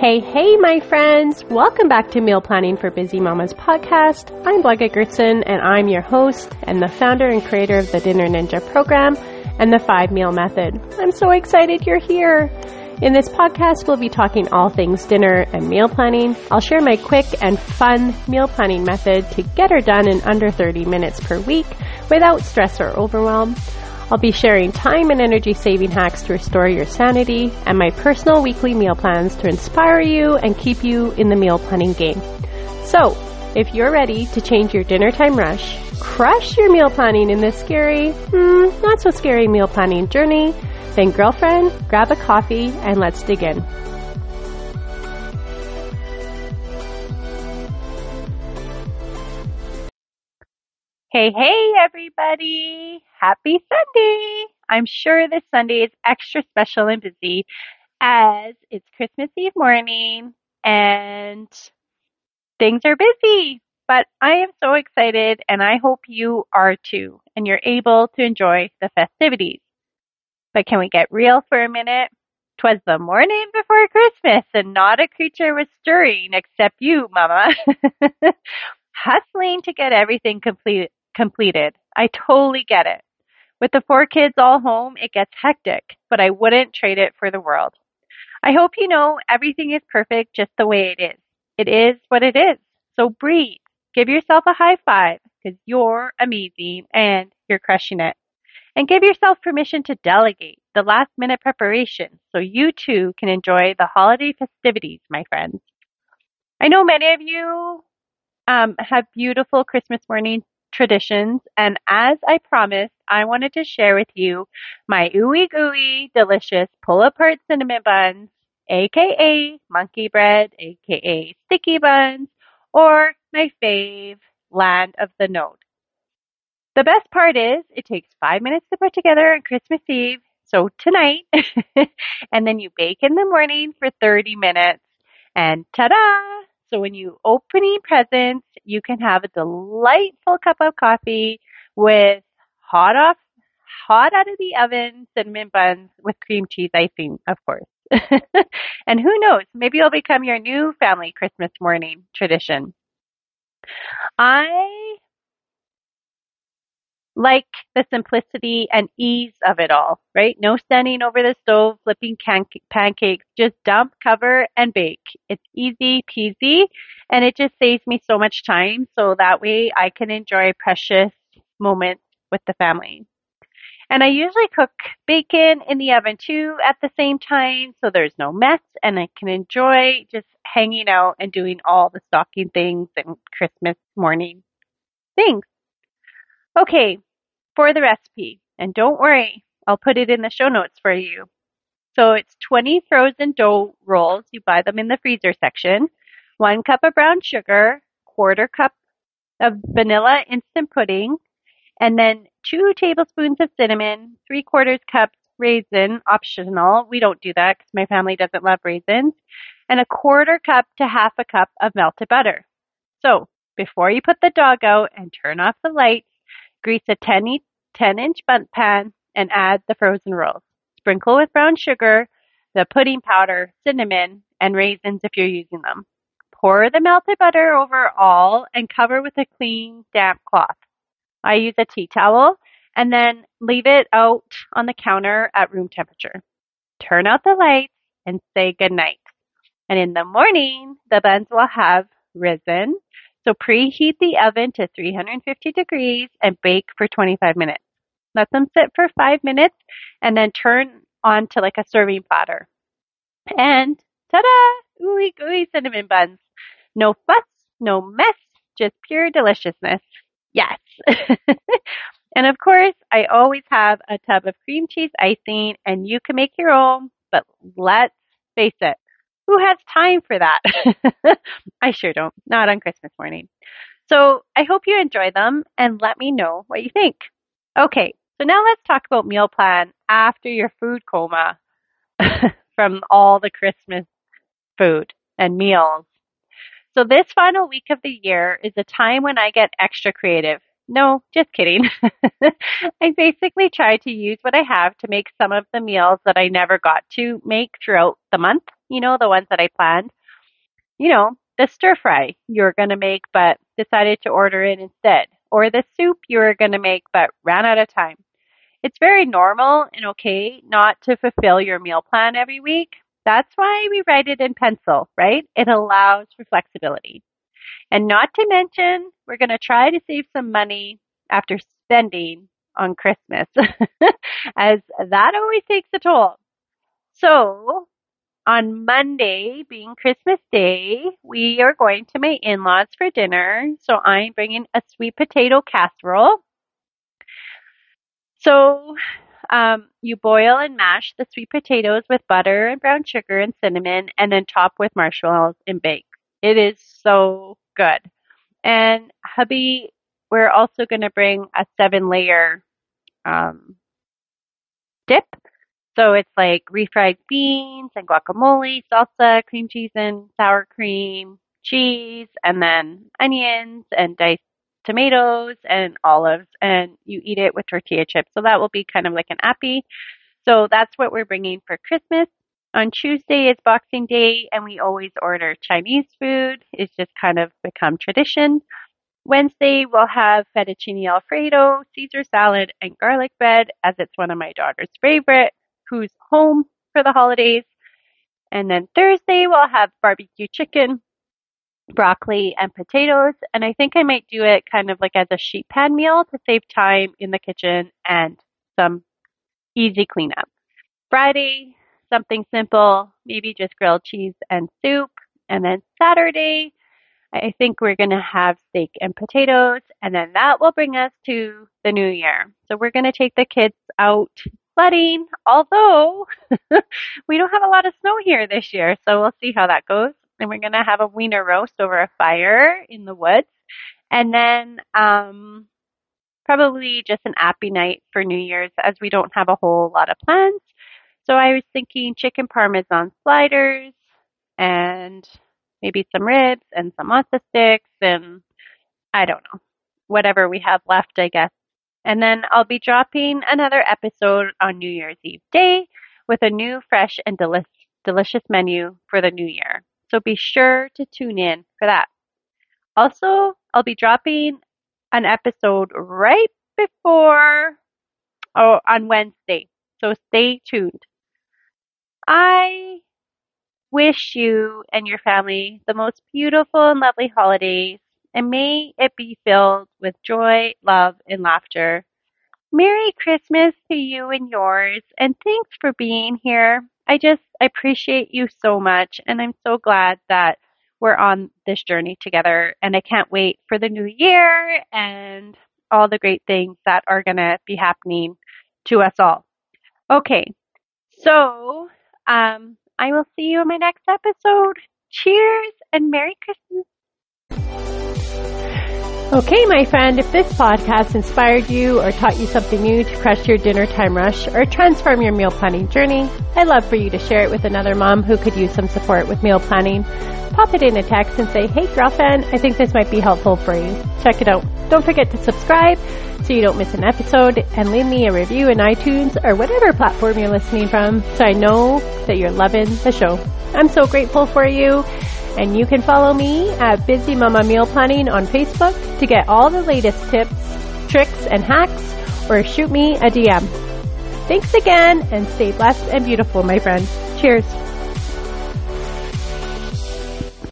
Hey, hey, my friends! Welcome back to Meal Planning for Busy Mamas podcast. I'm Blega Gertson, and I'm your host and the founder and creator of the Dinner Ninja program and the five meal method. I'm so excited you're here. In this podcast, we'll be talking all things dinner and meal planning. I'll share my quick and fun meal planning method to get her done in under 30 minutes per week without stress or overwhelm. I'll be sharing time and energy saving hacks to restore your sanity and my personal weekly meal plans to inspire you and keep you in the meal planning game. So, if you're ready to change your dinner time rush, crush your meal planning in this scary, hmm, not so scary meal planning journey, then girlfriend, grab a coffee and let's dig in. Hey, hey, everybody. Happy Sunday. I'm sure this Sunday is extra special and busy as it's Christmas Eve morning and things are busy. But I am so excited and I hope you are too and you're able to enjoy the festivities. But can we get real for a minute? 'Twas the morning before Christmas and not a creature was stirring except you, Mama. Hustling to get everything complete, completed. I totally get it. With the four kids all home, it gets hectic, but I wouldn't trade it for the world. I hope you know everything is perfect just the way it is. It is what it is. So breathe. Give yourself a high five because you're amazing and you're crushing it. And give yourself permission to delegate the last minute preparation so you too can enjoy the holiday festivities, my friends. I know many of you um, have beautiful Christmas morning traditions. And as I promised, I wanted to share with you my ooey gooey delicious pull apart cinnamon buns, aka monkey bread, aka sticky buns, or my fave, land of the Nod. The best part is it takes five minutes to put together on Christmas Eve, so tonight, and then you bake in the morning for 30 minutes, and ta-da! So when you opening presents, you can have a delightful cup of coffee with hot off, hot out of the oven cinnamon buns with cream cheese icing, of course. and who knows, maybe it'll become your new family Christmas morning tradition. I like the simplicity and ease of it all, right? No standing over the stove, flipping can- pancakes, just dump, cover, and bake. It's easy peasy, and it just saves me so much time so that way I can enjoy precious moments with the family. And I usually cook bacon in the oven too at the same time, so there's no mess, and I can enjoy just hanging out and doing all the stocking things and Christmas morning things. Okay, for the recipe, and don't worry, I'll put it in the show notes for you. So it's 20 frozen dough rolls. You buy them in the freezer section. One cup of brown sugar, quarter cup of vanilla instant pudding, and then two tablespoons of cinnamon, three quarters cup raisin, optional. We don't do that because my family doesn't love raisins, and a quarter cup to half a cup of melted butter. So before you put the dog out and turn off the lights, Grease a 10, 10 inch bundt pan and add the frozen rolls. Sprinkle with brown sugar, the pudding powder, cinnamon, and raisins if you're using them. Pour the melted butter over all and cover with a clean, damp cloth. I use a tea towel and then leave it out on the counter at room temperature. Turn out the lights and say goodnight. And in the morning, the buns will have risen, so preheat the oven to 350 degrees and bake for 25 minutes. Let them sit for five minutes and then turn on to like a serving platter. And ta-da! Ooey gooey cinnamon buns. No fuss, no mess, just pure deliciousness. Yes. and of course, I always have a tub of cream cheese icing and you can make your own, but let's face it, who has time for that? I sure don't. Not on Christmas morning. So I hope you enjoy them and let me know what you think. Okay, so now let's talk about meal plan after your food coma from all the Christmas food and meals. So this final week of the year is a time when I get extra creative. No, just kidding. I basically try to use what I have to make some of the meals that I never got to make throughout the month, you know, the ones that I planned. You know, the stir fry you're going to make but decided to order it instead, or the soup you were going to make but ran out of time. It's very normal and okay not to fulfill your meal plan every week. That's why we write it in pencil, right? It allows for flexibility. And not to mention, we're going to try to save some money after spending on Christmas, as that always takes a toll. So, on Monday, being Christmas Day, we are going to my in laws for dinner. So, I'm bringing a sweet potato casserole. So, um, you boil and mash the sweet potatoes with butter and brown sugar and cinnamon, and then top with marshmallows and bake. It is so good. And hubby, we're also going to bring a seven layer um, dip. So it's like refried beans and guacamole, salsa, cream cheese and sour cream, cheese, and then onions and diced tomatoes and olives, and you eat it with tortilla chips. So that will be kind of like an appy. So that's what we're bringing for Christmas. On Tuesday is Boxing Day, and we always order Chinese food. It's just kind of become tradition. Wednesday, we'll have fettuccine alfredo, Caesar salad, and garlic bread, as it's one of my daughter's favorite, who's home for the holidays. And then Thursday, we'll have barbecue chicken, broccoli, and potatoes. And I think I might do it kind of like as a sheet pan meal to save time in the kitchen and some easy cleanup. Friday, something simple, maybe just grilled cheese and soup. And then Saturday, I think we're going to have steak and potatoes. And then that will bring us to the new year. So we're going to take the kids out sledding, although we don't have a lot of snow here this year. So we'll see how that goes. And we're going to have a wiener roast over a fire in the woods. And then, um, probably just an appy night for New Year's as we don't have a whole lot of plans. So I was thinking chicken parmesan sliders and maybe some ribs and some mozza sticks and I don't know, whatever we have left, I guess. And then I'll be dropping another episode on New Year's Eve day with a new, fresh, and deli- delicious menu for the new year. So be sure to tune in for that. Also, I'll be dropping an episode right before, oh, on Wednesday. So stay tuned. I wish you and your family the most beautiful and lovely holidays, and may it be filled with joy, love, and laughter. Merry Christmas to you and yours, and thanks for being here. I just appreciate you so much, and I'm so glad that we're on this journey together, and I can't wait for the new year and all the great things that are going to be happening to us all. Okay, so um, I will see you in my next episode. Cheers and Merry Christmas. Okay, my friend, if this podcast inspired you or taught you something new to crush your dinner time rush or transform your meal planning journey, I'd love for you to share it with another mom who could use some support with meal planning. Pop it in a text and say, hey girlfriend, I think this might be helpful for you. Check it out. Don't forget to subscribe so you don't miss an episode and leave me a review in iTunes or whatever platform you're listening from so I know that you're loving the show. I'm so grateful for you. And you can follow me at Busy Mama Meal Planning on Facebook to get all the latest tips, tricks, and hacks, or shoot me a DM. Thanks again and stay blessed and beautiful, my friend. Cheers.